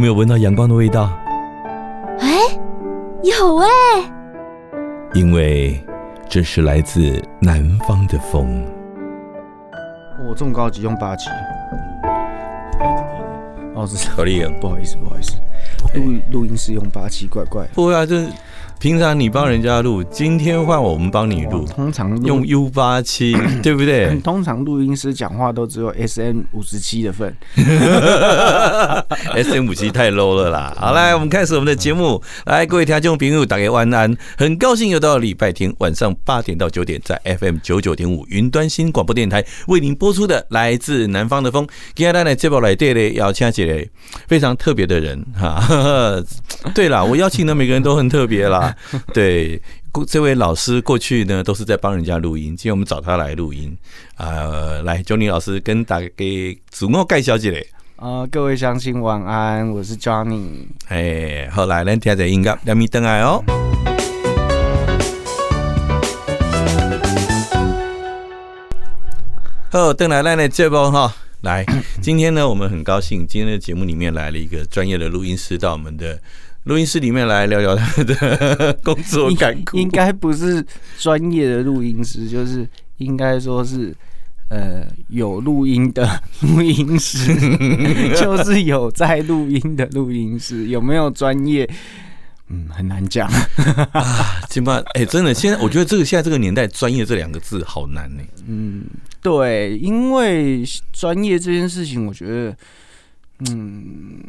没有闻到阳光的味道？哎，有哎。因为这是来自南方的风。我、哦、这么高级，用八级。哦，是小丽啊，不好意思，不好意思。录录音室用八七，怪怪。不会啊，这。平常你帮人家录，今天换我们帮你录。通常用 U 八七，对不对？通常录音师讲话都只有 SM 五十七的份。SM 五七太 low 了啦！好，来，我们开始我们的节目。来，各位听众朋友，大家晚安。很高兴又到了礼拜天晚上八点到九点，在 FM 九九点五云端新广播电台为您播出的来自南方的风。今天呢，这部来电嘞邀请几位非常特别的人哈。对了，我邀请的每个人都很特别啦。对，这位老师过去呢都是在帮人家录音，今天我们找他来录音。呃，来，Johnny 老师跟大家给自我介绍一下。呃，各位乡亲晚安，我是 Johnny。哎，好，来，咱听下音乐，两米灯来哦。好，邓来，来来这波哈，来，今天呢，我们很高兴，今天的节目里面来了一个专业的录音师到我们的。录音室里面来聊聊他的工作感，应该不是专业的录音师，就是应该说是呃有录音的录音师，就是有在录音的录音师，有没有专业？嗯，很难讲啊。起码哎，真的，现在我觉得这个现在这个年代，专业这两个字好难呢。嗯，对，因为专业这件事情，我觉得。嗯，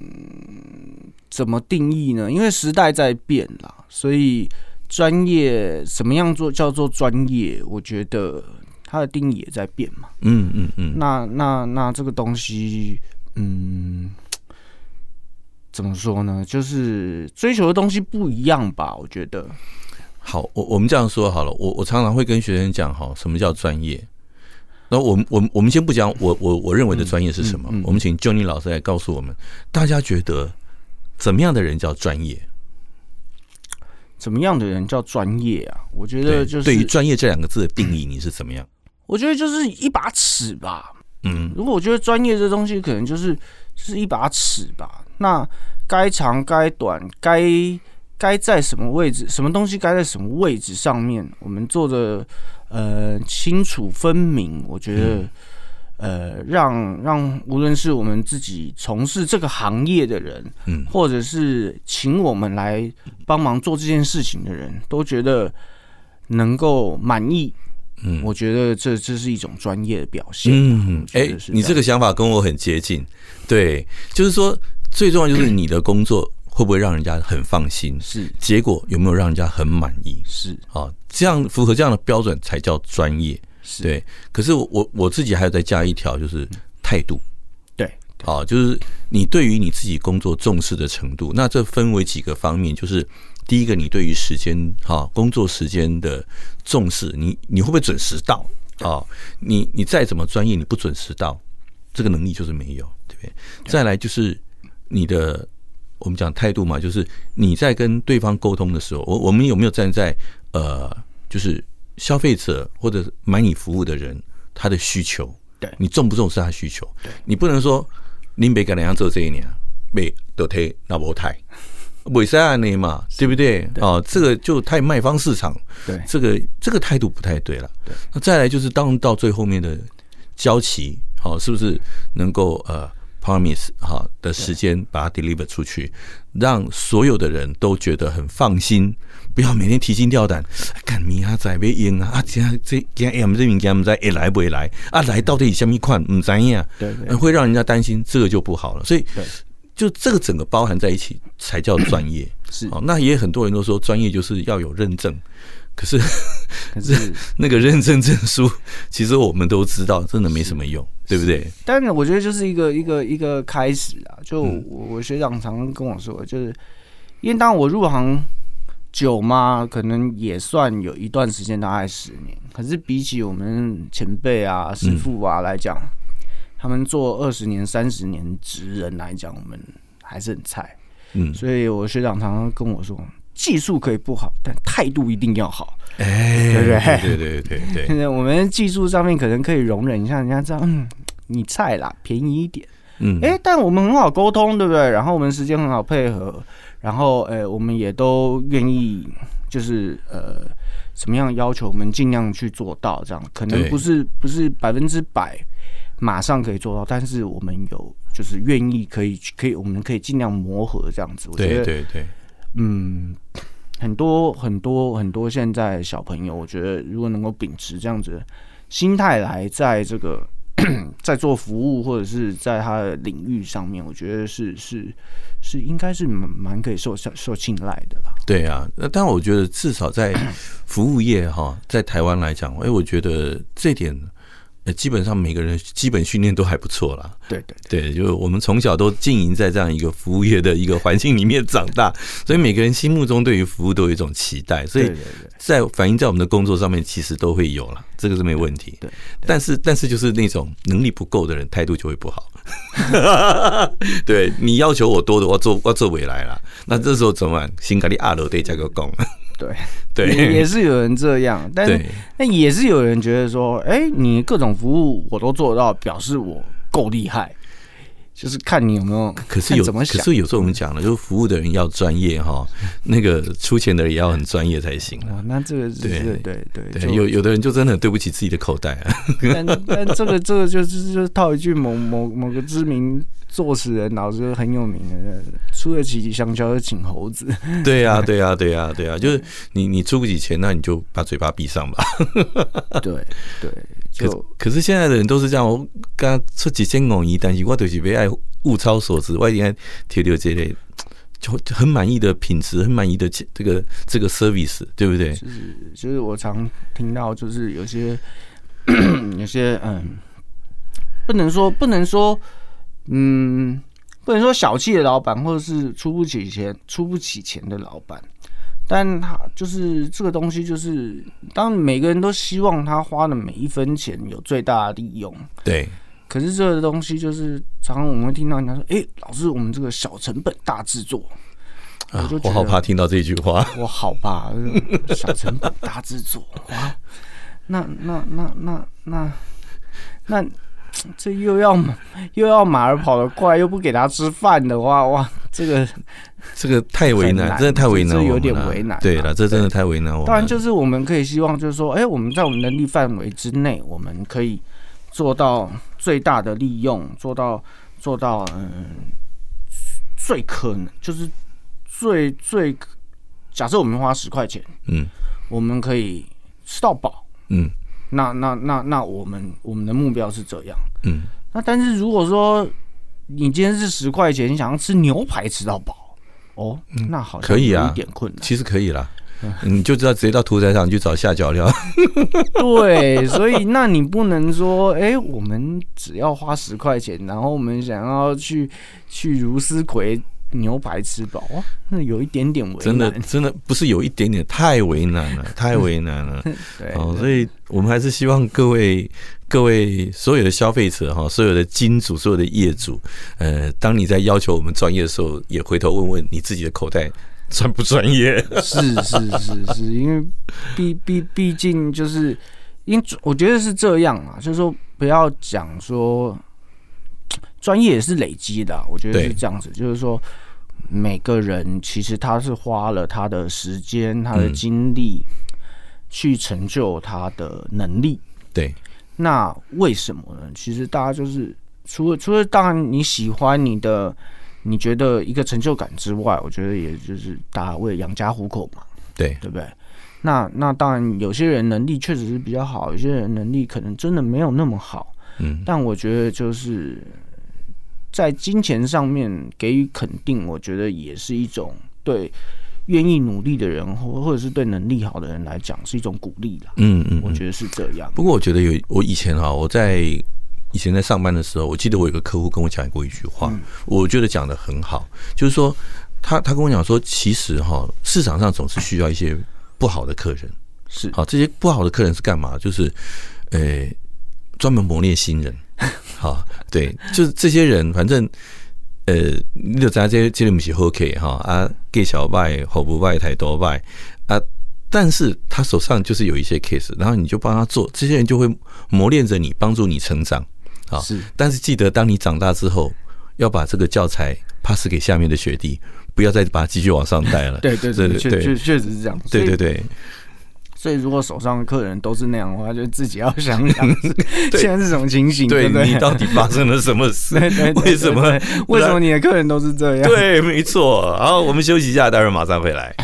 怎么定义呢？因为时代在变啦，所以专业怎么样做叫做专业？我觉得它的定义也在变嘛。嗯嗯嗯。那那那这个东西，嗯，怎么说呢？就是追求的东西不一样吧？我觉得。好，我我们这样说好了。我我常常会跟学生讲，哈，什么叫专业？那我们我们我们先不讲我我我认为的专业是什么，我们请 Johnny 老师来告诉我们，大家觉得怎么样的人叫专业？怎么样的人叫专业啊？我觉得就是对于专业这两个字的定义，你是怎么样？我觉得就是一把尺吧。嗯，如果我觉得专业这东西可能就是是一把尺吧。那该长该短，该该在什么位置，什么东西该在什么位置上面，我们做的。呃，清楚分明，我觉得，呃，让让无论是我们自己从事这个行业的人，嗯，或者是请我们来帮忙做这件事情的人，都觉得能够满意，嗯，我觉得这这是一种专业的表现。嗯，哎，你这个想法跟我很接近，对，就是说最重要就是你的工作。会不会让人家很放心？是，结果有没有让人家很满意？是啊，这样符合这样的标准才叫专业。是对，可是我我自己还要再加一条，就是态度。对，啊，就是你对于你自己工作重视的程度。那这分为几个方面，就是第一个，你对于时间哈工作时间的重视，你你会不会准时到？啊，你你再怎么专业，你不准时到，这个能力就是没有，对不对？再来就是你的。我们讲态度嘛，就是你在跟对方沟通的时候，我我们有没有站在呃，就是消费者或者买你服务的人他的需求？对，你重不重视他需求？对，你不能说林北跟人家做这一年，没得推那 不太，伪善案例嘛，对不对？哦，这个就太卖方市场，对，这个这个态度不太对了。对，那再来就是当到最后面的交期，好，是不是能够呃？Promise 哈的时间把它 deliver 出去，让所有的人都觉得很放心，不要每天提心吊胆，干明啊在被赢啊啊这这这 M 这名家们在一来不会来啊来到底什么款唔知呀？对，会让人家担心，这个就不好了。所以，就这个整个包含在一起才叫专业。是，那也很多人都说专业就是要有认证。可是，可是 那个认证证书，其实我们都知道，真的没什么用，对不对？但是我觉得就是一个一个一个开始啊。就我我学长常常跟我说，就是因为当我入行久嘛，可能也算有一段时间，大概十年。可是比起我们前辈啊、师傅啊来讲，他们做二十年、三十年职人来讲，我们还是很菜。嗯，所以我学长常常跟我说。技术可以不好，但态度一定要好。哎，对不对？对对对对现在 我们技术上面可能可以容忍一下，人家这样，嗯，你菜啦，便宜一点。嗯，哎，但我们很好沟通，对不对？然后我们时间很好配合，然后，哎，我们也都愿意，就是呃，什么样要求，我们尽量去做到。这样可能不是不是百分之百马上可以做到，但是我们有就是愿意可以可以，我们可以尽量磨合这样子。我觉得，对对对，嗯。很多很多很多现在小朋友，我觉得如果能够秉持这样子的心态来在这个 在做服务或者是在他的领域上面，我觉得是是是应该是蛮蛮可以受受青睐的啦。对啊，那但我觉得至少在服务业哈，在台湾来讲，哎，我觉得这点。呃，基本上每个人基本训练都还不错啦。对对对，就是我们从小都经营在这样一个服务业的一个环境里面长大，所以每个人心目中对于服务都有一种期待，所以在反映在我们的工作上面，其实都会有了，这个是没问题。对，但是但是就是那种能力不够的人，态度就会不好。对，你要求我多的，话做我做未来了，那这时候怎么办？先给你二楼对加个工。对 对，也是有人这样，但是那也是有人觉得说，哎，你各种服务我都做得到，表示我够厉害。就是看你有没有，可是有怎么？可是有时候我们讲了，就是服务的人要专业哈，那个出钱的人也要很专业才行啊。那这个是对对对对，有有的人就真的对不起自己的口袋啊。但但这个这个就是就是套一句某某某个知名作词人，老师很有名的，出得起香蕉就请猴子。对呀对呀对呀对呀，就是你你出不起钱，那你就把嘴巴闭上吧。对对。可可是现在的人都是这样，我刚出几千公亿，但是我就是别爱物超所值，我一定要贴留这类，就很满意的品质，很满意的这个这个 service，对不对？就是就是我常听到，就是有些 有些嗯，不能说不能说，嗯，不能说小气的老板，或者是出不起钱出不起钱的老板。但他就是这个东西，就是当每个人都希望他花的每一分钱有最大的利用。对。可是这个东西就是常常我们会听到人家说：“哎，老师，我们这个小成本大制作。”我就，我好怕听到这句话。我好怕小成本大制作啊！那那那那那那。那 这又要又要马儿跑得快，又不给他吃饭的话，哇，这个 这个太为难，真的太为难，这有点为难。对了，这真的太为难我。当然，就是我们可以希望，就是说，哎，我们在我们能力范围之内，我们可以做到最大的利用，做到做到嗯，最可能就是最最假设我们花十块钱，嗯，我们可以吃到饱，嗯。那那那那我们我们的目标是这样，嗯，那但是如果说你今天是十块钱，你想要吃牛排吃到饱，哦，那好像可以啊，有一点困难，其实可以啦，你就知道直接到屠宰场去找下脚料，对，所以那你不能说，哎，我们只要花十块钱，然后我们想要去去如斯葵。牛排吃饱哦，那有一点点为难，真的真的不是有一点点，太为难了，太为难了。对，哦，所以我们还是希望各位各位所有的消费者哈，所有的金主，所有的业主，呃，当你在要求我们专业的时候，也回头问问你自己的口袋专不专业？是是是是，因为毕毕毕竟就是，因我觉得是这样啊，就是说不要讲说。专业也是累积的，我觉得是这样子，就是说每个人其实他是花了他的时间、他的精力去成就他的能力。对，那为什么呢？其实大家就是除了除了当然你喜欢你的，你觉得一个成就感之外，我觉得也就是大家为了养家糊口嘛。对，对不对？那那当然有些人能力确实是比较好，有些人能力可能真的没有那么好。嗯，但我觉得就是。在金钱上面给予肯定，我觉得也是一种对愿意努力的人，或或者是对能力好的人来讲，是一种鼓励啦。嗯嗯，我觉得是这样。不过我觉得有我以前哈，我在以前在上班的时候，我记得我有个客户跟我讲过一句话，我觉得讲的很好，就是说他他跟我讲说，其实哈市场上总是需要一些不好的客人，是好这些不好的客人是干嘛？就是呃专门磨练新人。好，对，就是这些人，反正，呃，你就知道这这里不是好客哈啊，技巧坏，服务坏，态度坏啊。但是他手上就是有一些 case，然后你就帮他做，这些人就会磨练着你，帮助你成长啊。是，但是记得当你长大之后，要把这个教材 pass 给下面的学弟，不要再把它继续往上带了。对对对对，确确确实是这样。对对对。所以，如果手上的客人都是那样的话，就自己要想想，现在是什么情形？对，你到底发生了什么事？为什么？为什么你的客人都是这样？对，没错。好，我们休息一下，待会儿马上回来。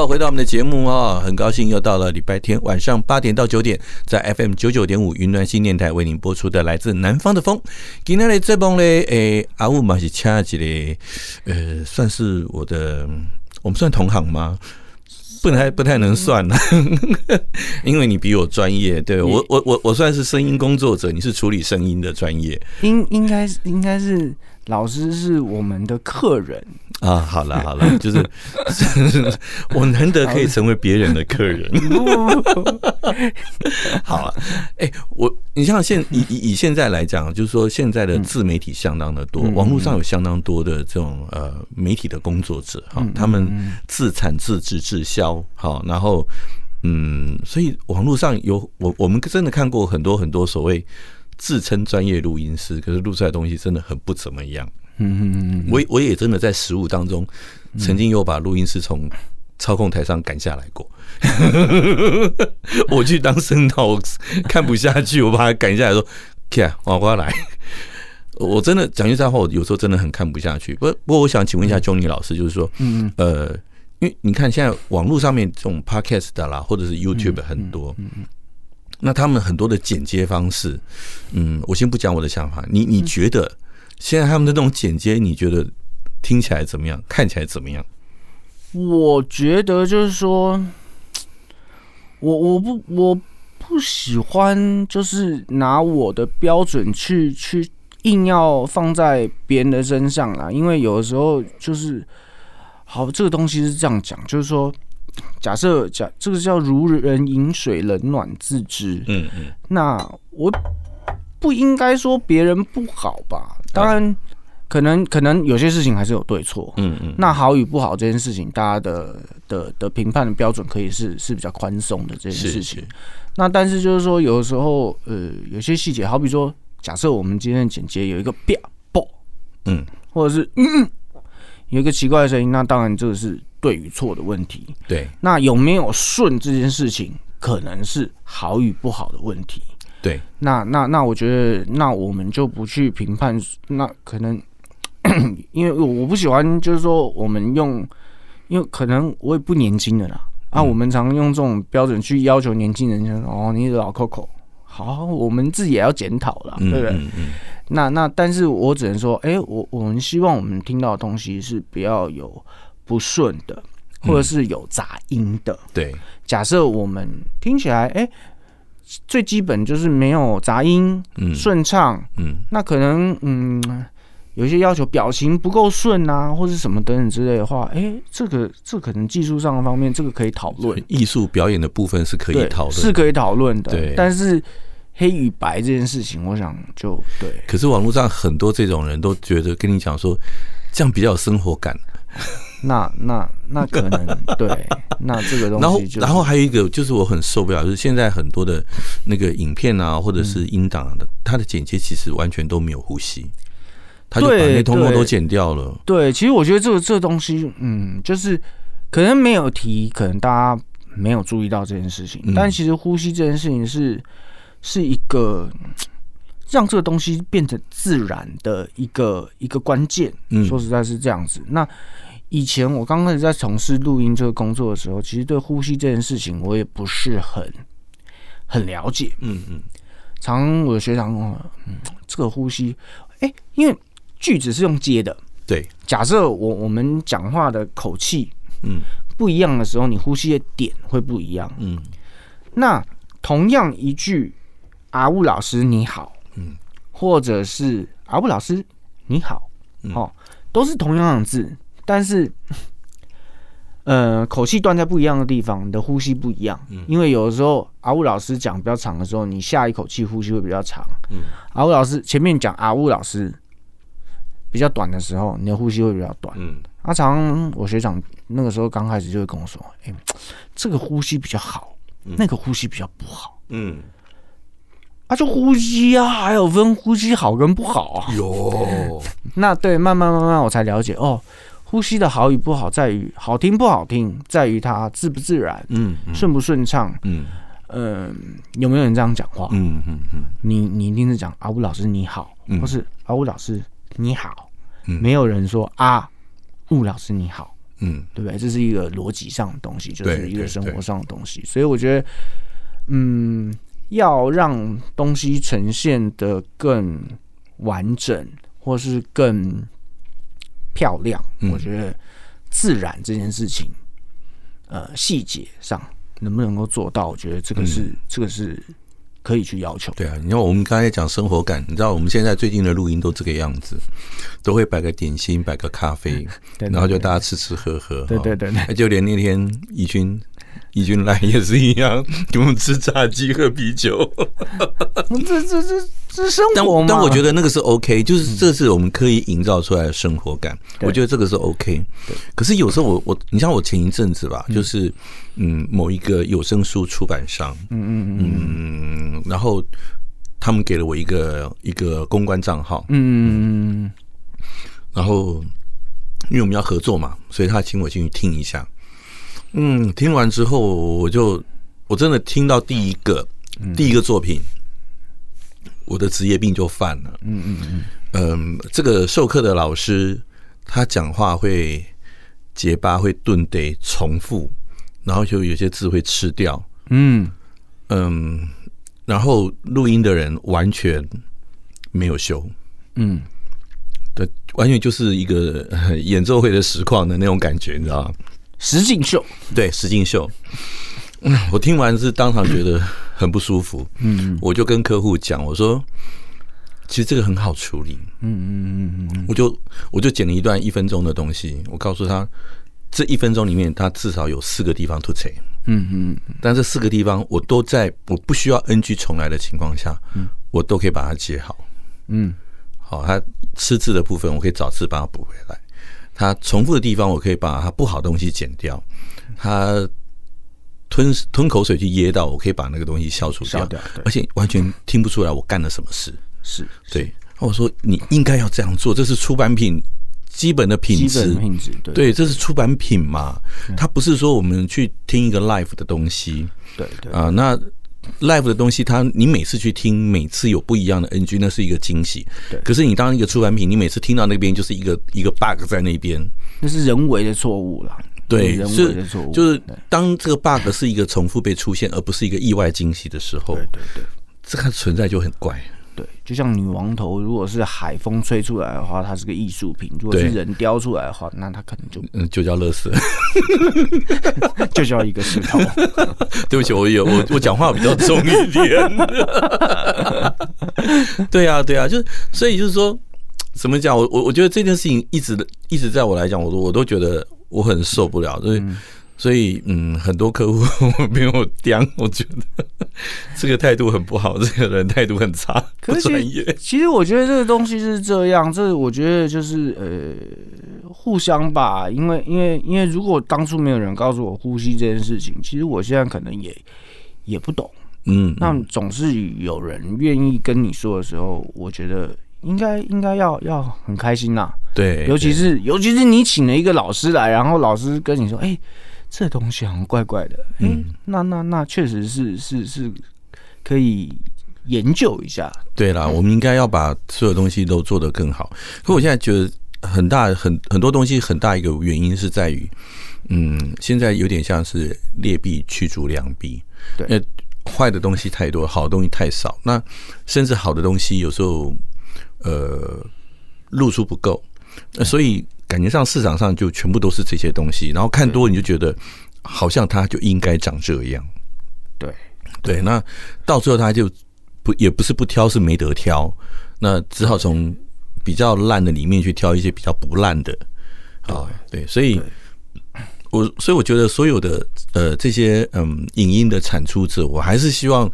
好，回到我们的节目啊，很高兴又到了礼拜天晚上八点到九点，在 FM 九九点五云端新电台为您播出的来自南方的风。今天的这帮嘞，诶，阿乌马是恰吉嘞，呃，算是我的，我们算同行吗？不太不太能算了，因为你比我专业。对我我我我算是声音工作者，你是处理声音的专业。应应该是应该是老师是我们的客人。啊，好了好了，就是 我难得可以成为别人的客人。好啊，哎、欸，我你像现以以以现在来讲，就是说现在的自媒体相当的多，网络上有相当多的这种呃媒体的工作者哈，他们自产自制自销，好，然后嗯，所以网络上有我我们真的看过很多很多所谓自称专业录音师，可是录出来的东西真的很不怎么样。嗯嗯嗯，我我也真的在实务当中，曾经有把录音师从操控台上赶下来过。我去当声道，我看不下去，我把他赶下来说：“看，往过来。”我真的讲句实在话，我有时候真的很看不下去。不不过，我想请问一下 Johnny 老师，就是说，嗯呃，因为你看现在网络上面这种 Podcast 的啦，或者是 YouTube 很多，嗯嗯，那他们很多的剪接方式，嗯，我先不讲我的想法，你你觉得？现在他们的那种剪接，你觉得听起来怎么样？看起来怎么样？我觉得就是说，我我不我不喜欢，就是拿我的标准去去硬要放在别人的身上啦。因为有的时候就是，好，这个东西是这样讲，就是说，假设假这个叫如人饮水，冷暖自知。嗯嗯，那我。不应该说别人不好吧？当然，可能可能有些事情还是有对错。嗯嗯。那好与不好这件事情，大家的的的评判的标准可以是是比较宽松的这件事情。那但是就是说，有的时候呃，有些细节，好比说，假设我们今天的剪接有一个啪爆，嗯，或者是嗯，有一个奇怪的声音，那当然这个是对与错的问题。对。那有没有顺这件事情，可能是好与不好的问题。对，那那那，我觉得那我们就不去评判，那可能 因为我不喜欢，就是说我们用，因为可能我也不年轻了啦，啊，我们常用这种标准去要求年轻人，就哦，你是老 Coco，好，我们自己也要检讨了，对不对？嗯嗯。那那，但是我只能说，哎，我我们希望我们听到的东西是不要有不顺的，或者是有杂音的。对，假设我们听起来，哎。最基本就是没有杂音，嗯，顺畅，嗯，那可能嗯，有一些要求表情不够顺啊，或者什么等等之类的话，哎、欸，这个这可能技术上的方面，这个可以讨论。艺术表演的部分是可以讨论，是可以讨论的。对，但是黑与白这件事情，我想就对。可是网络上很多这种人都觉得跟你讲说，这样比较有生活感。那那那 可能对，那这个东西、就是，然后然后还有一个就是我很受不了，就是现在很多的那个影片啊，或者是音档的，它的剪接其实完全都没有呼吸，他就把那通通都剪掉了。对，对，其实我觉得这个这个东西，嗯，就是可能没有提，可能大家没有注意到这件事情，但其实呼吸这件事情是是一个让这个东西变成自然的一个一个关键。嗯，说实在是这样子。那以前我刚开始在从事录音这个工作的时候，其实对呼吸这件事情我也不是很很了解。嗯嗯，常我的学长问，嗯，这个呼吸，哎、欸，因为句子是用接的，对。假设我我们讲话的口气，嗯，不一样的时候，你呼吸的点会不一样。嗯，那同样一句“阿乌老师你好”，嗯，或者是“阿乌老师你好”，哦，都是同样的字。但是，呃，口气断在不一样的地方，你的呼吸不一样。嗯，因为有的时候阿乌老师讲比较长的时候，你下一口气呼吸会比较长。嗯，阿乌老师前面讲阿乌老师比较短的时候，你的呼吸会比较短。嗯，阿长，我学长那个时候刚开始就会跟我说：“哎，这个呼吸比较好，那个呼吸比较不好。”嗯，啊，就呼吸啊，还有分呼吸好跟不好啊。有，那对，慢慢慢慢我才了解哦。呼吸的好与不好，在于好听不好听，在于它自不自然，嗯，顺不顺畅，嗯，嗯，有没有人这样讲话？嗯嗯嗯，你你一定是讲阿武老师你好，或是阿武老师你好，没有人说啊，乌老师你好，嗯，对不对？这是一个逻辑上的东西，就是一个生活上的东西，所以我觉得，嗯，要让东西呈现的更完整，或是更。漂亮，我觉得自然这件事情，呃，细节上能不能够做到？我觉得这个是、嗯、这个是可以去要求。对啊，你看我们刚才讲生活感，你知道我们现在最近的录音都这个样子，都会摆个点心，摆个咖啡，对然后就大家吃吃喝喝。对对对，对，就连那天怡君。义军来也是一样，给我们吃炸鸡喝啤酒。这这这这生活吗？但我觉得那个是 OK，就是这是我们刻意营造出来的生活感。嗯、我觉得这个是 OK。可是有时候我我，你像我前一阵子吧，嗯、就是嗯，某一个有声书出版商，嗯嗯嗯嗯，然后他们给了我一个一个公关账号，嗯嗯嗯，然后因为我们要合作嘛，所以他请我进去听一下。嗯，听完之后，我就我真的听到第一个、嗯、第一个作品，我的职业病就犯了。嗯嗯嗯。嗯，这个授课的老师他讲话会结巴，会顿得重复，然后就有些字会吃掉。嗯嗯，然后录音的人完全没有修。嗯，对，完全就是一个 演奏会的实况的那种感觉，你知道吗？实境秀，对，石敬秀。嗯，我听完是当场觉得很不舒服。嗯，我就跟客户讲，我说，其实这个很好处理。嗯嗯嗯嗯，我就我就剪了一段一分钟的东西，我告诉他，这一分钟里面，他至少有四个地方突切。嗯嗯，但这四个地方，我都在我不需要 NG 重来的情况下，嗯，我都可以把它接好。嗯，好，他吃字的部分，我可以找字把它补回来。他重复的地方，我可以把它不好的东西剪掉；它吞吞口水去噎到，我可以把那个东西消除掉，而且完全听不出来我干了什么事。是对，我说你应该要这样做，这是出版品基本的品质，品质对，这是出版品嘛，它不是说我们去听一个 live 的东西，对对。啊，那。Live 的东西，它你每次去听，每次有不一样的 NG，那是一个惊喜。对，可是你当一个出版品，你每次听到那边就是一个一个 bug 在那边，那是人为的错误了。对，人为的错误，就是当这个 bug 是一个重复被出现，而不是一个意外惊喜的时候，对对对，这个存在就很怪。对，就像女王头，如果是海风吹出来的话，它是个艺术品；如果是人雕出来的话，那它可能就嗯就叫乐色，就叫一个石头。对不起，我有我我讲话比较重一点。对啊，对啊，就所以就是说，怎么讲？我我我觉得这件事情一直一直在我来讲，我都我都觉得我很受不了，所以。嗯所以，嗯，很多客户我 没有刁，我觉得 这个态度很不好，这个人态度很差，不专业。其实我觉得这个东西是这样，这我觉得就是呃，互相吧。因为，因为，因为如果当初没有人告诉我呼吸这件事情，其实我现在可能也也不懂。嗯，那总是有人愿意跟你说的时候，我觉得应该应该要要很开心呐。对，尤其是尤其是你请了一个老师来，然后老师跟你说，哎。这东西好像怪怪的，嗯，那那那确实是是是可以研究一下。对啦，我们应该要把所有东西都做得更好。可我现在觉得很大很很多东西很大一个原因是在于，嗯，现在有点像是劣币驱逐良币，对，坏的东西太多，好的东西太少。那甚至好的东西有时候呃露出不够，所以。感觉上市场上就全部都是这些东西，然后看多你就觉得好像它就应该长这样。对对，那到最后他就不也不是不挑，是没得挑，那只好从比较烂的里面去挑一些比较不烂的。啊，对，所以我所以我觉得所有的呃这些嗯影音的产出者，我还是希望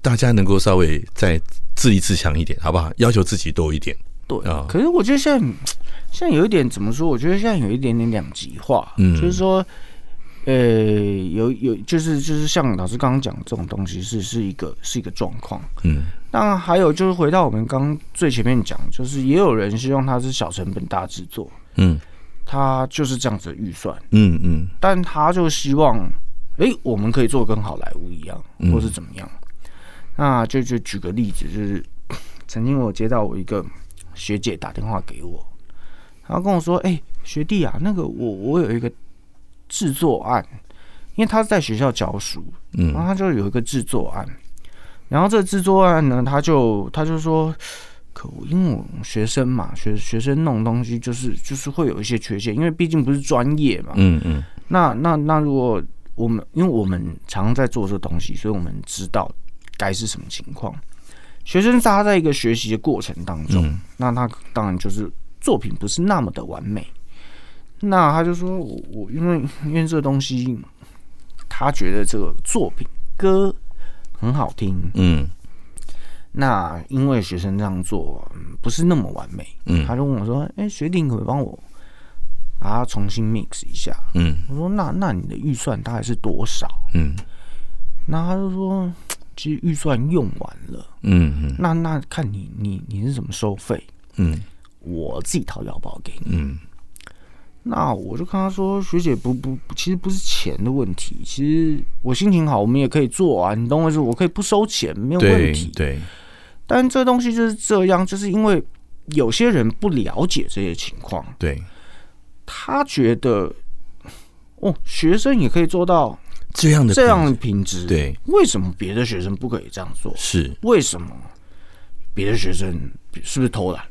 大家能够稍微再自立自强一点，好不好？要求自己多一点。对啊，可是我觉得现在现在有一点怎么说？我觉得现在有一点点两极化，嗯，就是说，呃，有有就是就是像老师刚刚讲的这种东西是是一个是一个状况，嗯。当然还有就是回到我们刚最前面讲，就是也有人希望它是小成本大制作，嗯。他就是这样子的预算，嗯嗯，但他就希望，哎、欸，我们可以做跟好莱坞一样，或是怎么样？嗯、那就就举个例子，就是曾经我接到我一个学姐打电话给我，她跟我说：“哎、欸，学弟啊，那个我我有一个制作案，因为他是在学校教书，嗯，然后他就有一个制作案，然后这个制作案呢，他就他就说。”可因为我学生嘛，学学生弄东西就是就是会有一些缺陷，因为毕竟不是专业嘛。嗯嗯。那那那如果我们因为我们常常在做这东西，所以我们知道该是什么情况。学生他在一个学习的过程当中，嗯、那他当然就是作品不是那么的完美。那他就说我我因为因为这个东西，他觉得这个作品歌很好听。嗯。那因为学生这样做不是那么完美，嗯，他就问我说：“哎、欸，学弟，可不可以帮我把它重新 mix 一下？”嗯，我说：“那那你的预算大概是多少？”嗯，那他就说：“其实预算用完了。嗯”嗯，那那看你你你是怎么收费？嗯，我自己掏腰包给你。嗯，那我就跟他说：“学姐不不，其实不是钱的问题，其实我心情好，我们也可以做啊。你懂我意思？我可以不收钱，没有问题。”对。对但这东西就是这样，就是因为有些人不了解这些情况，对，他觉得哦，学生也可以做到这样的这样的品质，对，为什么别的学生不可以这样做？是为什么？别的学生是不是偷懒？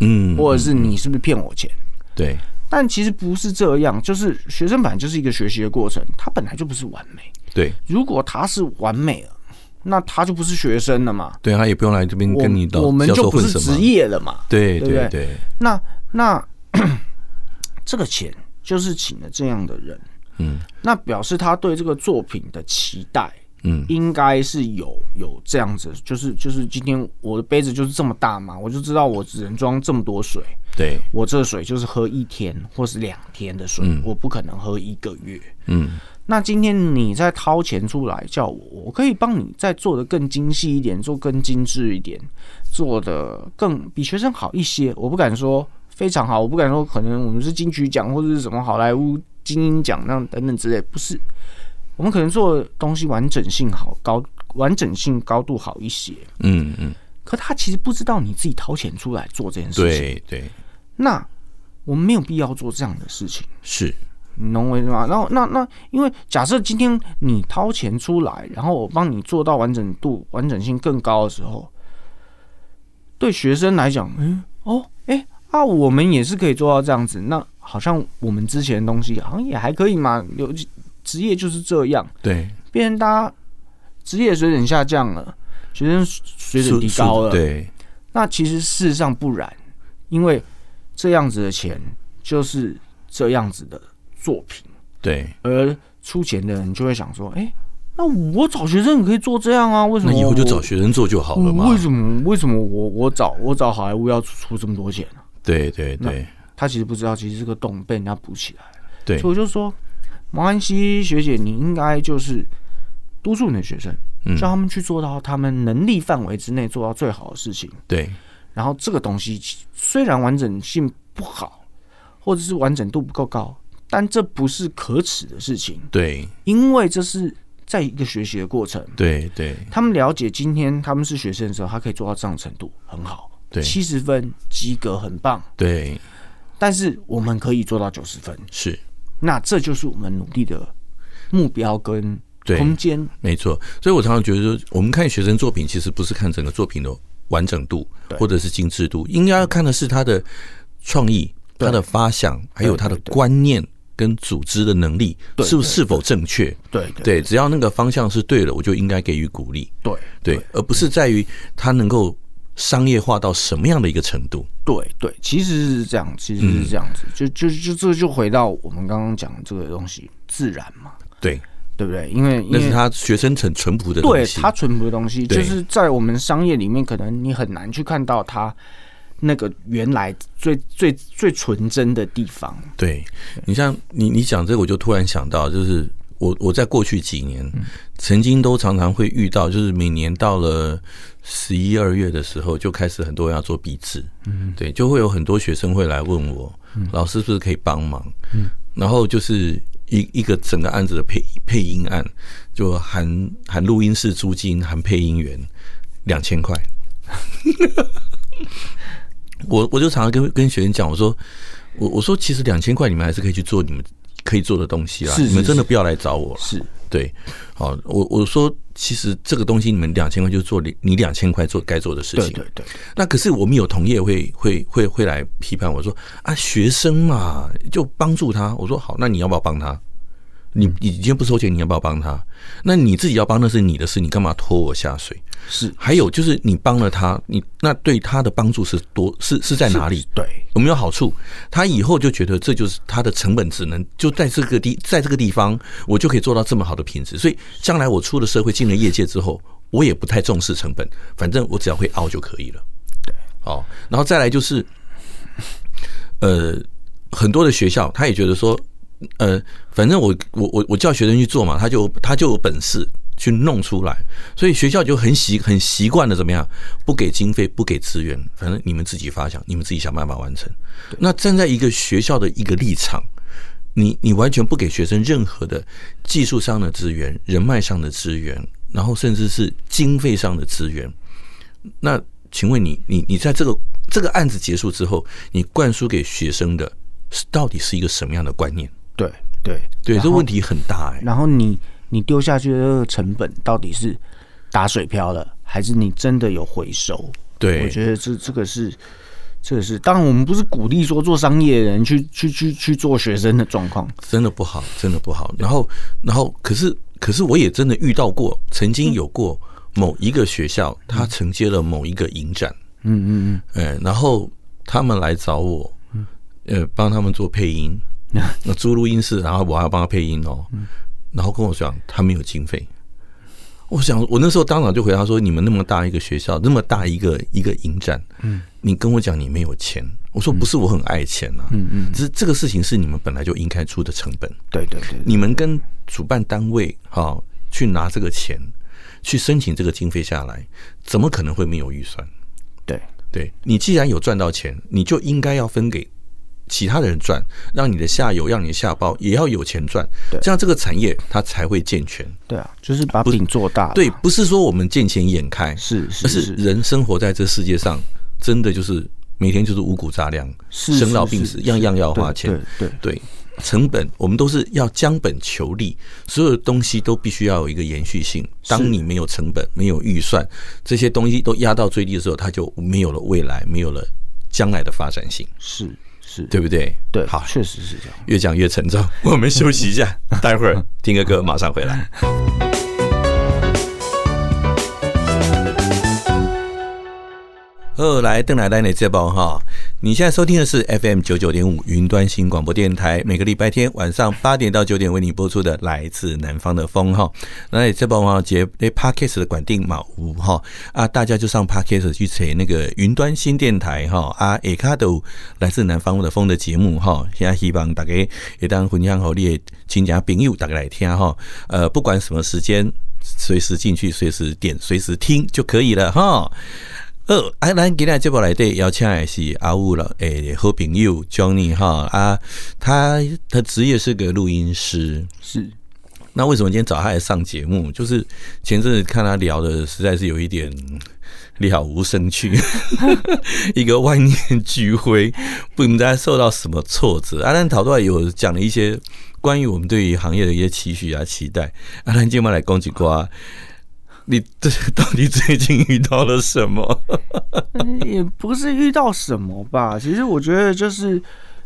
嗯，或者是你是不是骗我钱？对，但其实不是这样，就是学生本来就是一个学习的过程，他本来就不是完美。对，如果他是完美了。那他就不是学生了嘛？对，他也不用来这边跟你到，我们就不是职业了嘛？对对对，对。那那 这个钱就是请了这样的人，嗯，那表示他对这个作品的期待，嗯，应该是有有这样子，就是就是今天我的杯子就是这么大嘛，我就知道我只能装这么多水，对，我这水就是喝一天或是两天的水，我不可能喝一个月，嗯。那今天你再掏钱出来叫我，我可以帮你再做的更精细一点，做更精致一点，做的更比学生好一些。我不敢说非常好，我不敢说可能我们是金曲奖或者是什么好莱坞金鹰奖那样等等之类，不是。我们可能做的东西完整性好高，完整性高度好一些。嗯嗯。可他其实不知道你自己掏钱出来做这件事情。对对。那我们没有必要做这样的事情。是。你懂我意思吗？然后那那，因为假设今天你掏钱出来，然后我帮你做到完整度、完整性更高的时候，对学生来讲，嗯，哦，哎啊，我们也是可以做到这样子。那好像我们之前的东西好像也还可以嘛。有职业就是这样，对，变成大家职业水准下降了，学生水准提高了，对。那其实事实上不然，因为这样子的钱就是这样子的。作品对，而出钱的人就会想说：“哎、欸，那我找学生也可以做这样啊？为什么？那以后就找学生做就好了嘛？为什么？为什么我我找我找好莱坞要出这么多钱呢、啊？”对对对，他其实不知道，其实这个洞被人家补起来。对，所以我就说，毛安西，学姐，你应该就是督促你的学生，叫他们去做到他们能力范围之内做到最好的事情。对，然后这个东西虽然完整性不好，或者是完整度不够高。但这不是可耻的事情，对，因为这是在一个学习的过程，对对。他们了解今天他们是学生的时候，他可以做到这样程度很好，对，七十分及格很棒，对。但是我们可以做到九十分，是。那这就是我们努力的目标跟空间，没错。所以我常常觉得说，我们看学生作品，其实不是看整个作品的完整度或者是精致度，应该要看的是他的创意、他的发想，还有他的观念。跟组织的能力是不是是否正确？对对，只要那个方向是对的，我就应该给予鼓励。对对，而不是在于他能够商业化到什么样的一个程度？对对，其实是这样，其实是这样子，嗯、就就就这就回到我们刚刚讲这个东西，自然嘛，对对不对？因为那是他学生很淳朴的东西，对他淳朴的东西，就是在我们商业里面，可能你很难去看到他那个原来最最最纯真的地方。对，你像你你讲这个，我就突然想到，就是。我我在过去几年，曾经都常常会遇到，就是每年到了十一二月的时候，就开始很多人要做毕制，嗯，对，就会有很多学生会来问我，老师是不是可以帮忙？嗯，然后就是一一个整个案子的配配音案，就含含录音室租金，含配音员两千块。我我就常常跟跟学生讲，我说我我说其实两千块你们还是可以去做你们。可以做的东西啦，你们真的不要来找我。是对，好，我我说，其实这个东西你们两千块就做你两千块做该做的事情。对对对。那可是我们有同业会会会会来批判我说啊，学生嘛，就帮助他。我说好，那你要不要帮他？你你今天不收钱，你要不要帮他？那你自己要帮那是你的事，你干嘛拖我下水？是，还有就是你帮了他，你那对他的帮助是多是是在哪里？对，有没有好处？他以后就觉得这就是他的成本，只能就在这个地，在这个地方，我就可以做到这么好的品质。所以将来我出了社会，进了业界之后，我也不太重视成本，反正我只要会凹就可以了。对，哦，然后再来就是，呃，很多的学校他也觉得说。呃，反正我我我我叫学生去做嘛，他就他就有本事去弄出来，所以学校就很习很习惯的怎么样，不给经费，不给资源，反正你们自己发想，你们自己想办法完成。那站在一个学校的一个立场，你你完全不给学生任何的技术上的资源、人脉上的资源，然后甚至是经费上的资源，那请问你你你在这个这个案子结束之后，你灌输给学生的是到底是一个什么样的观念？对对对，这问题很大哎。然后你你丢下去的这个成本到底是打水漂了，还是你真的有回收？对，我觉得这这个是这个是。当然，我们不是鼓励说做商业的人去去去去做学生的状况，真的不好，真的不好。然后然后，可是可是，我也真的遇到过，曾经有过某一个学校，他承接了某一个影展，嗯嗯嗯，哎，然后他们来找我，呃，帮他们做配音。那租录音室，然后我还要帮他配音哦，然后跟我讲他没有经费。我想我那时候当场就回答说：“你们那么大一个学校，那么大一个一个影展，嗯，你跟我讲你没有钱。”我说：“不是我很爱钱呐，嗯嗯，只是这个事情是你们本来就应该出的成本。对对对，你们跟主办单位哈去拿这个钱，去申请这个经费下来，怎么可能会没有预算？对对，你既然有赚到钱，你就应该要分给。”其他的人赚，让你的下游，让你的下包也要有钱赚，对，这样这个产业它才会健全。对啊，就是把饼做大。对，不是说我们见钱眼开，是是是，人生活在这世界上，真的就是每天就是五谷杂粮，生老病死，样样要花钱。对对对，成本我们都是要将本求利，所有的东西都必须要有一个延续性。当你没有成本、没有预算，这些东西都压到最低的时候，它就没有了未来，没有了将来的发展性。是。是对不对？对，好，确实是这样。越讲越沉重，我们休息一下，待会儿听个歌，马上回来。哦，来邓来丹的这包哈，你现在收听的是 FM 九九点五云端新广播电台，每个礼拜天晚上八点到九点为你播出的来自南方的风哈。那这包哈接那 Podcast 的管定马屋哈啊，大家就上 Podcast 去扯那个云端新电台哈啊，下卡都来自南方的风的节目哈。现在希望大家也当分享好你的亲戚朋友大家来听哈。呃，不管什么时间，随时进去，随时点，随时听就可以了哈。呃，啊，咱今日节目来对邀请的是阿武了，诶，好朋友 Johnny 哈啊，他他职业是个录音师，是。那为什么今天找他来上节目？就是前阵子看他聊的，实在是有一点了无生趣，一个万念俱灰，不知道受到什么挫折。阿兰讨论有讲了一些关于我们对于行业的一些期许啊、期待。阿兰今晚来讲几瓜。你这到底最近遇到了什么？也不是遇到什么吧。其实我觉得就是，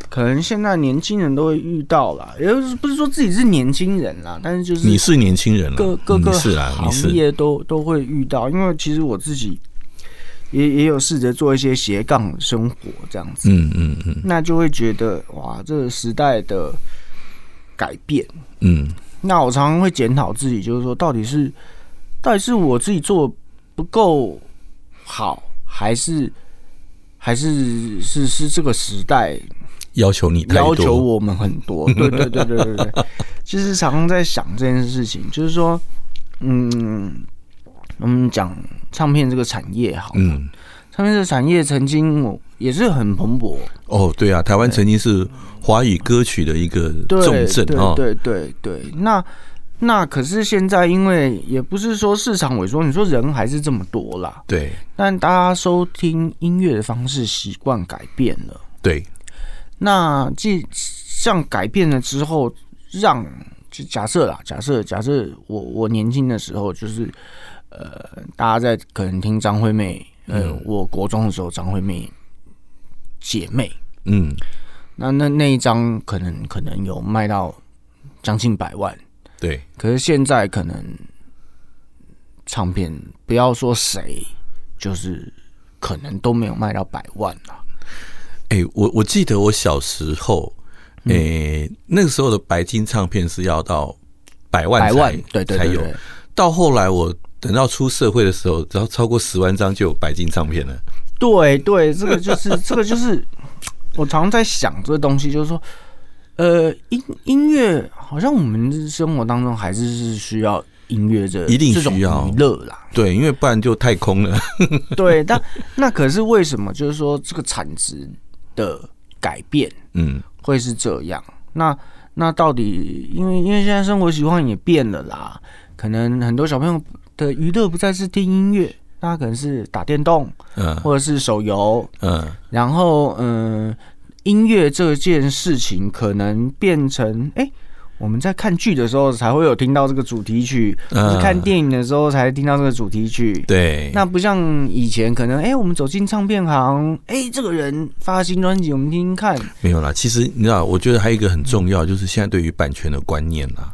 可能现在年轻人都会遇到啦，也不是说自己是年轻人啦，但是就是你是年轻人了，各各个行业都都会遇到。因为其实我自己也也有试着做一些斜杠生活这样子，嗯嗯嗯，那就会觉得哇，这个时代的改变，嗯，那我常常会检讨自己，就是说，到底是到底是我自己做不够好，还是还是是是这个时代要求你要求我们很多？对对对对对对，其实常常在想这件事情，就是说，嗯，我们讲。唱片这个产业好，嗯，唱片这个产业曾经也是很蓬勃。哦，对啊，台湾曾经是华语歌曲的一个重镇啊，对对对，那那可是现在因为也不是说市场萎缩，你说人还是这么多啦，对，但大家收听音乐的方式习惯改变了，对，那既像改变了之后，让就假设啦，假设假设我我年轻的时候就是。呃，大家在可能听张惠妹，呃，嗯、我国中的时候，张惠妹姐妹，嗯，那那那一张可能可能有卖到将近百万，对。可是现在可能唱片不要说谁，就是可能都没有卖到百万了。哎、欸，我我记得我小时候，哎、欸，嗯、那个时候的白金唱片是要到百万才，百万，对对，对，对，才有。到后来我。等到出社会的时候，只要超过十万张就有白金唱片了。对对，这个就是这个就是，我常常在想这个东西，就是说，呃，音音乐好像我们生活当中还是是需要音乐这一定需要娱乐啦。对，因为不然就太空了。对，但那可是为什么？就是说这个产值的改变，嗯，会是这样？嗯、那那到底因为因为现在生活习惯也变了啦，可能很多小朋友。的娱乐不再是听音乐，那可能是打电动，嗯，或者是手游，嗯，然后嗯，音乐这件事情可能变成，哎、欸，我们在看剧的时候才会有听到这个主题曲，嗯，或是看电影的时候才会听到这个主题曲，对，那不像以前，可能哎、欸，我们走进唱片行，哎、欸，这个人发新专辑，我们听听看，没有啦。其实你知道，我觉得还有一个很重要，就是现在对于版权的观念啦。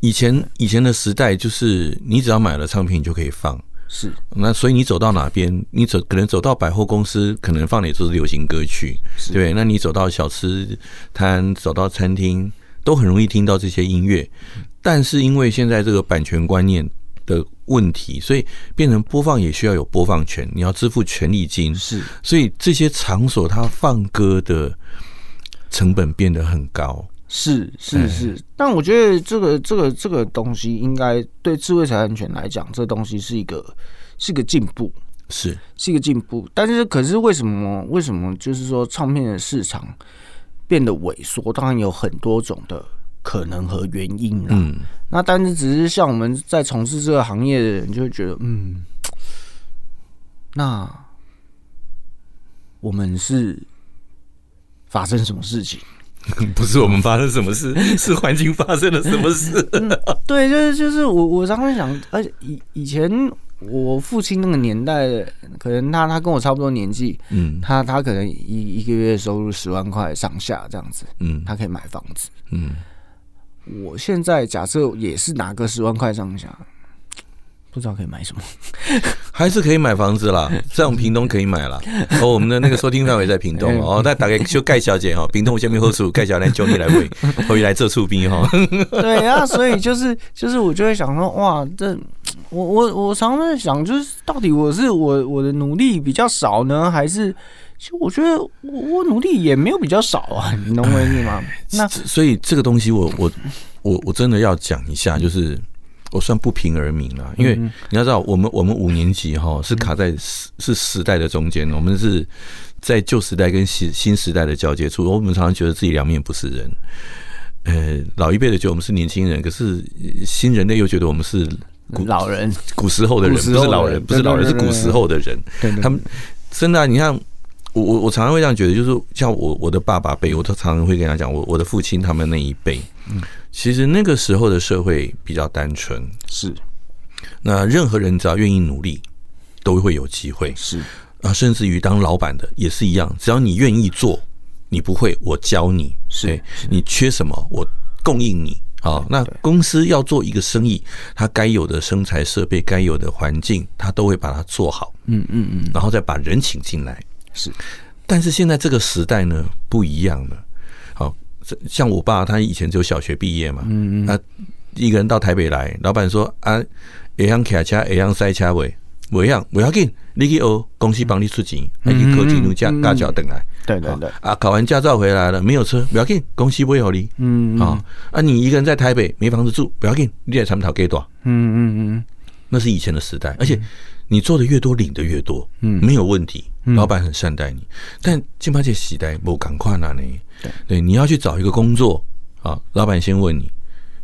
以前以前的时代，就是你只要买了唱片，你就可以放。是，那所以你走到哪边，你走可能走到百货公司，可能放的也都是流行歌曲。对，那你走到小吃摊，走到餐厅，都很容易听到这些音乐。但是因为现在这个版权观念的问题，所以变成播放也需要有播放权，你要支付权利金。是，所以这些场所它放歌的成本变得很高。是是是，但我觉得这个这个这个东西应该对智慧财产权来讲，这东西是一个是一个进步，是是一个进步。但是可是为什么为什么就是说唱片的市场变得萎缩？当然有很多种的可能和原因啦。嗯，那但是只是像我们在从事这个行业的人，就会觉得嗯，那我们是发生什么事情？不是我们发生什么事，是环境发生了什么事。嗯、对，就是就是我我常常想，而且以以前我父亲那个年代，可能他他跟我差不多年纪，嗯，他他可能一一个月收入十万块上下这样子，嗯，他可以买房子，嗯，我现在假设也是拿个十万块上下。不知道可以买什么，还是可以买房子啦。在我们屏东可以买啦。哦，我们的那个收听范围在屏东哦。那 大概就盖小姐哈，屏东下面后处盖小姐叫你来回 回来这处兵哈。对啊，所以就是就是我就会想说，哇，这我我我常常在想，就是到底我是我我的努力比较少呢，还是其实我觉得我我努力也没有比较少啊？你懂我意思吗？那所以这个东西我我我我真的要讲一下，就是。我算不平而鸣了，因为你要知道，我们我们五年级哈是卡在时是时代的中间，我们是在旧时代跟新新时代的交接处。我们常常觉得自己两面不是人，呃，老一辈的觉得我们是年轻人，可是新人类又觉得我们是古老人，古时候的人，不是老人，不是老人，是古时候的人。他们真的，你看我我我常常会这样觉得，就是像我我的爸爸辈，我都常常会跟他讲，我我的父亲他们那一辈。嗯其实那个时候的社会比较单纯，是。那任何人只要愿意努力，都会有机会。是啊，甚至于当老板的也是一样，只要你愿意做，你不会我教你，是。你缺什么我供应你，好，那公司要做一个生意，它该有的生产设备、该有的环境，它都会把它做好。嗯嗯嗯，然后再把人请进来。是，但是现在这个时代呢，不一样了。好，像我爸，他以前只有小学毕业嘛。嗯嗯。他一个人到台北来，老板说啊，会晓开车，会晓塞车位，不会晓，不要紧，你去哦公司帮你出钱，还去考进入驾驾照等来。对对对。啊，考完驾照回来了，没有车，不要紧，公司不会有你。嗯。好啊，你一个人在台北没房子住，不要紧，你在参讨给多少？嗯嗯嗯。那是以前的时代，而且你做的越多，领的越多，嗯，没有问题，老板很善待你。但金八戒时代不赶快呢？对，你要去找一个工作啊，老板先问你。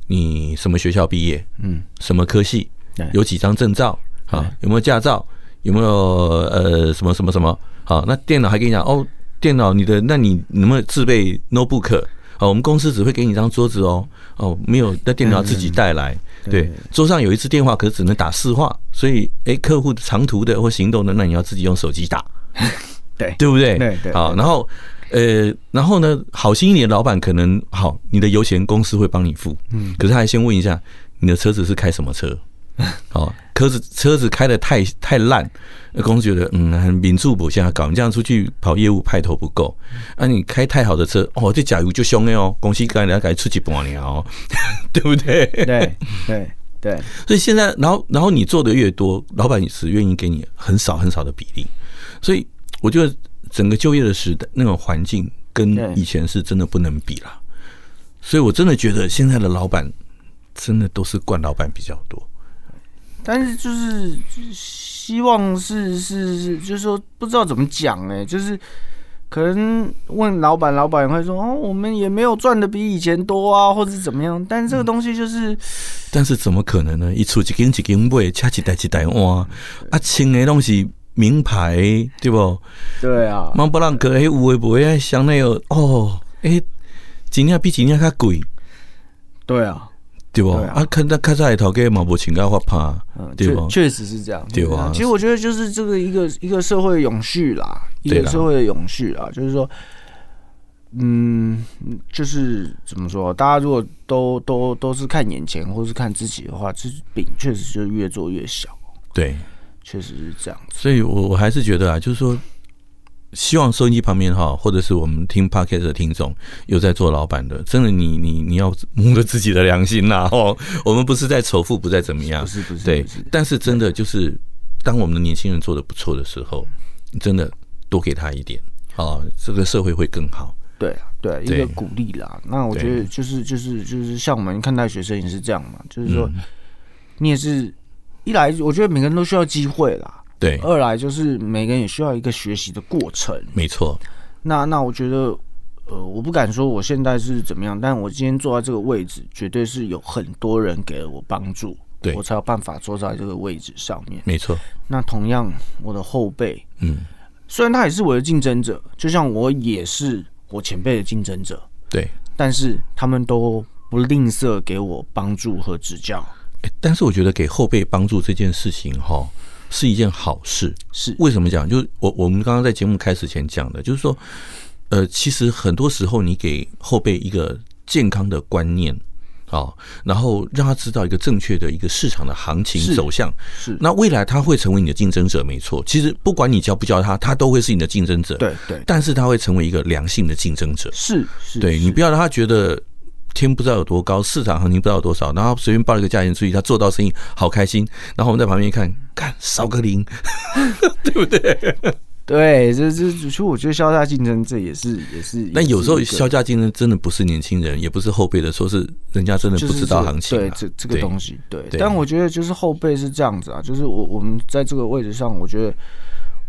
你什么学校毕业？嗯，什么科系？有几张证照？啊，有没有驾照？有没有呃什么什么什么？好，那电脑还跟你讲哦，电脑你的，那你能不能自备 notebook？好，我们公司只会给你一张桌子哦，哦，没有，那电脑要自己带来。对，桌上有一次电话，可是只能打市话，所以哎，客户长途的或行动的，那你要自己用手机打。对，对不对？对对。好，然后。呃，然后呢，好心一点的老板可能好，你的油钱公司会帮你付，嗯，可是他还先问一下你的车子是开什么车，哦，车子车子开的太太烂，那公司觉得嗯，很民主不现在搞，你这样出去跑业务派头不够，啊，你开太好的车，哦，这假如就凶哎哦，公司该来该出去半年哦，对不对？对对对，所以现在，然后然后你做的越多，老板也是愿意给你很少很少的比例，所以我觉得。整个就业的时代，那种环境跟以前是真的不能比了，所以我真的觉得现在的老板真的都是惯老板比较多。但是就是希望是是是，就是说不知道怎么讲哎，就是可能问老板，老板也会说哦，我们也没有赚的比以前多啊，或者怎么样。但是这个东西就是，但是怎么可能呢？一出一斤一斤买，掐几袋几袋哇啊，轻的东西。名牌对不？对啊，曼布朗克哎，有诶无诶，香奈儿哦，哎，今年比今年较贵。对啊，对不？啊，看到看在头给毛伯情感发怕，对不？确实是这样，对啊。其实我觉得就是这个一个一个社会永续啦，一个社会的永续啦，就是说，嗯，就是怎么说？大家如果都都都是看眼前，或是看自己的话，这饼确实就越做越小。对。确实是这样子，所以我我还是觉得啊，就是说，希望收音机旁边哈，或者是我们听 Podcast 的听众，有在做老板的，真的你，你你你要摸着自己的良心呐！哦，我们不是在仇富，不再怎么样，不是不是，对，但是真的就是，当我们的年轻人做的不错的时候，你真的多给他一点，啊，这个社会会更好。对啊，对，一个鼓励啦。那我觉得就是就是就是像我们看待学生也是这样嘛，就是说，你也是。一来，我觉得每个人都需要机会啦。对。二来就是每个人也需要一个学习的过程。没错。那那我觉得，呃，我不敢说我现在是怎么样，但我今天坐在这个位置，绝对是有很多人给了我帮助，对我才有办法坐在这个位置上面。没错。那同样，我的后辈，嗯，虽然他也是我的竞争者，就像我也是我前辈的竞争者，对，但是他们都不吝啬给我帮助和指教。但是我觉得给后辈帮助这件事情哈，是一件好事。是为什么讲？就是我我们刚刚在节目开始前讲的，就是说，呃，其实很多时候你给后辈一个健康的观念啊，然后让他知道一个正确的一个市场的行情走向，是那未来他会成为你的竞争者，没错。其实不管你教不教他，他都会是你的竞争者。对对，但是他会成为一个良性的竞争者。是是，对你不要让他觉得。天不知道有多高，市场行情不知道有多少，然后随便报一个价钱出去，他做到生意好开心，然后我们在旁边一看，看少个零，对不对？对，这这其实我觉得削价竞争这也是也是。但有时候削价竞争真的不是年轻人，也不是后辈的，说是人家真的不知道行情，啊就是。对，这这个东西，对。对但我觉得就是后辈是这样子啊，就是我我们在这个位置上，我觉得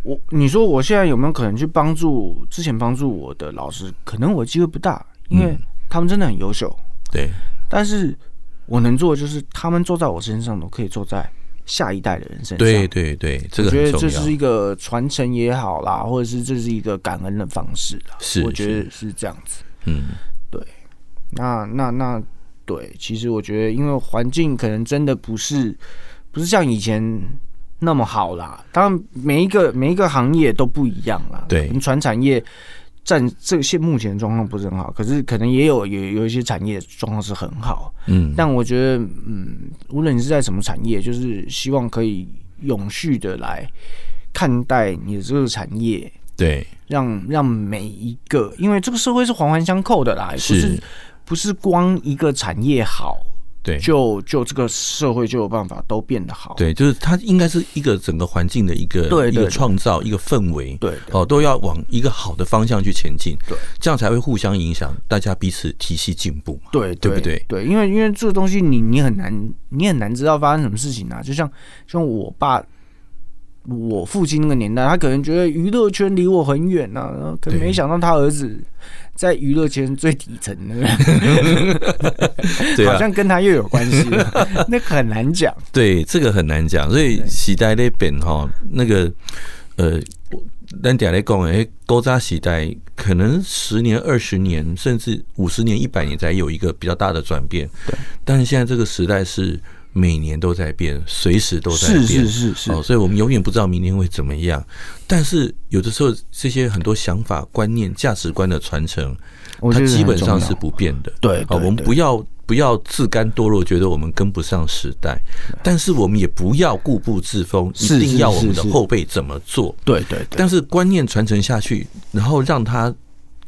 我你说我现在有没有可能去帮助之前帮助我的老师？可能我机会不大，因为。他们真的很优秀，对。但是我能做的就是，他们坐在我身上，我可以坐在下一代的人身上。对对对，这个。我觉得这是一个传承也好啦，或者是这是一个感恩的方式啦。是，我觉得是这样子。嗯，对。那那那，对，其实我觉得，因为环境可能真的不是不是像以前那么好啦。当然，每一个每一个行业都不一样啦。对，传产业。暂这个现目前状况不是很好，可是可能也有有有一些产业状况是很好。嗯，但我觉得，嗯，无论你是在什么产业，就是希望可以永续的来看待你的这个产业。对，让让每一个，因为这个社会是环环相扣的啦，是不是不是光一个产业好。对，就就这个社会就有办法都变得好。对，就是它应该是一个整个环境的一个对一个创造，一个氛围，对，对，哦，都要往一个好的方向去前进，对，这样才会互相影响，大家彼此体系进步嘛，对，对不对？对，因为因为这个东西你你很难你很难知道发生什么事情啊，就像像我爸。我父亲那个年代，他可能觉得娱乐圈离我很远呐、啊，可能没想到他儿子在娱乐圈最底层的，对啊，好像跟他又有关系了，那个很难讲。对，这个很难讲。所以时代那边哈，那个呃，咱点来讲，哎，古早时代可能十年、二十年，甚至五十年、一百年才有一个比较大的转变。对，但是现在这个时代是。每年都在变，随时都在变，是是是是。哦，所以我们永远不知道明天会怎么样。但是有的时候，这些很多想法、观念、价值观的传承，它基本上是不变的。对，我们不要不要自甘堕落，觉得我们跟不上时代。但是我们也不要固步自封，一定要我们的后辈怎么做。对对对。但是观念传承下去，然后让他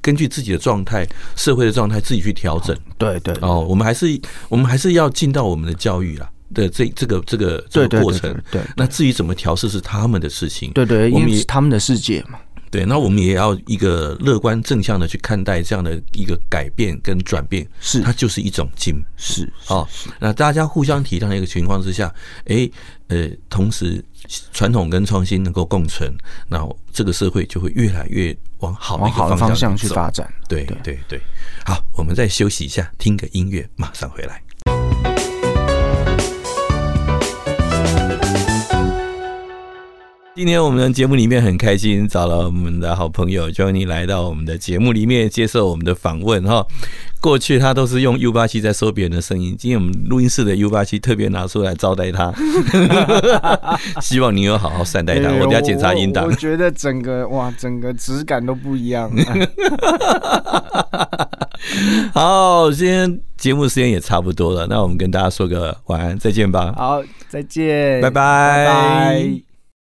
根据自己的状态、社会的状态自己去调整。对对。哦，我们还是我们还是要尽到我们的教育啦。的这这个这个这个过程，对，那至于怎么调试是他们的事情，对对，因为是他们的世界嘛。对，那我们也要一个乐观正向的去看待这样的一个改变跟转变，是它就是一种进步，是哦。那大家互相体谅的一个情况之下，哎呃，同时传统跟创新能够共存，那这个社会就会越来越往好的一个方向去发展。对对对，好，我们再休息一下，听个音乐，马上回来。今天我们的节目里面很开心，找了我们的好朋友 Johnny 来到我们的节目里面接受我们的访问哈。过去他都是用 U 八七在收别人的声音，今天我们录音室的 U 八七特别拿出来招待他，希望你有好好善待他。我等下检查音档，我觉得整个哇，整个质感都不一样。好，今天节目时间也差不多了，那我们跟大家说个晚安，再见吧。好，再见，拜拜。拜拜。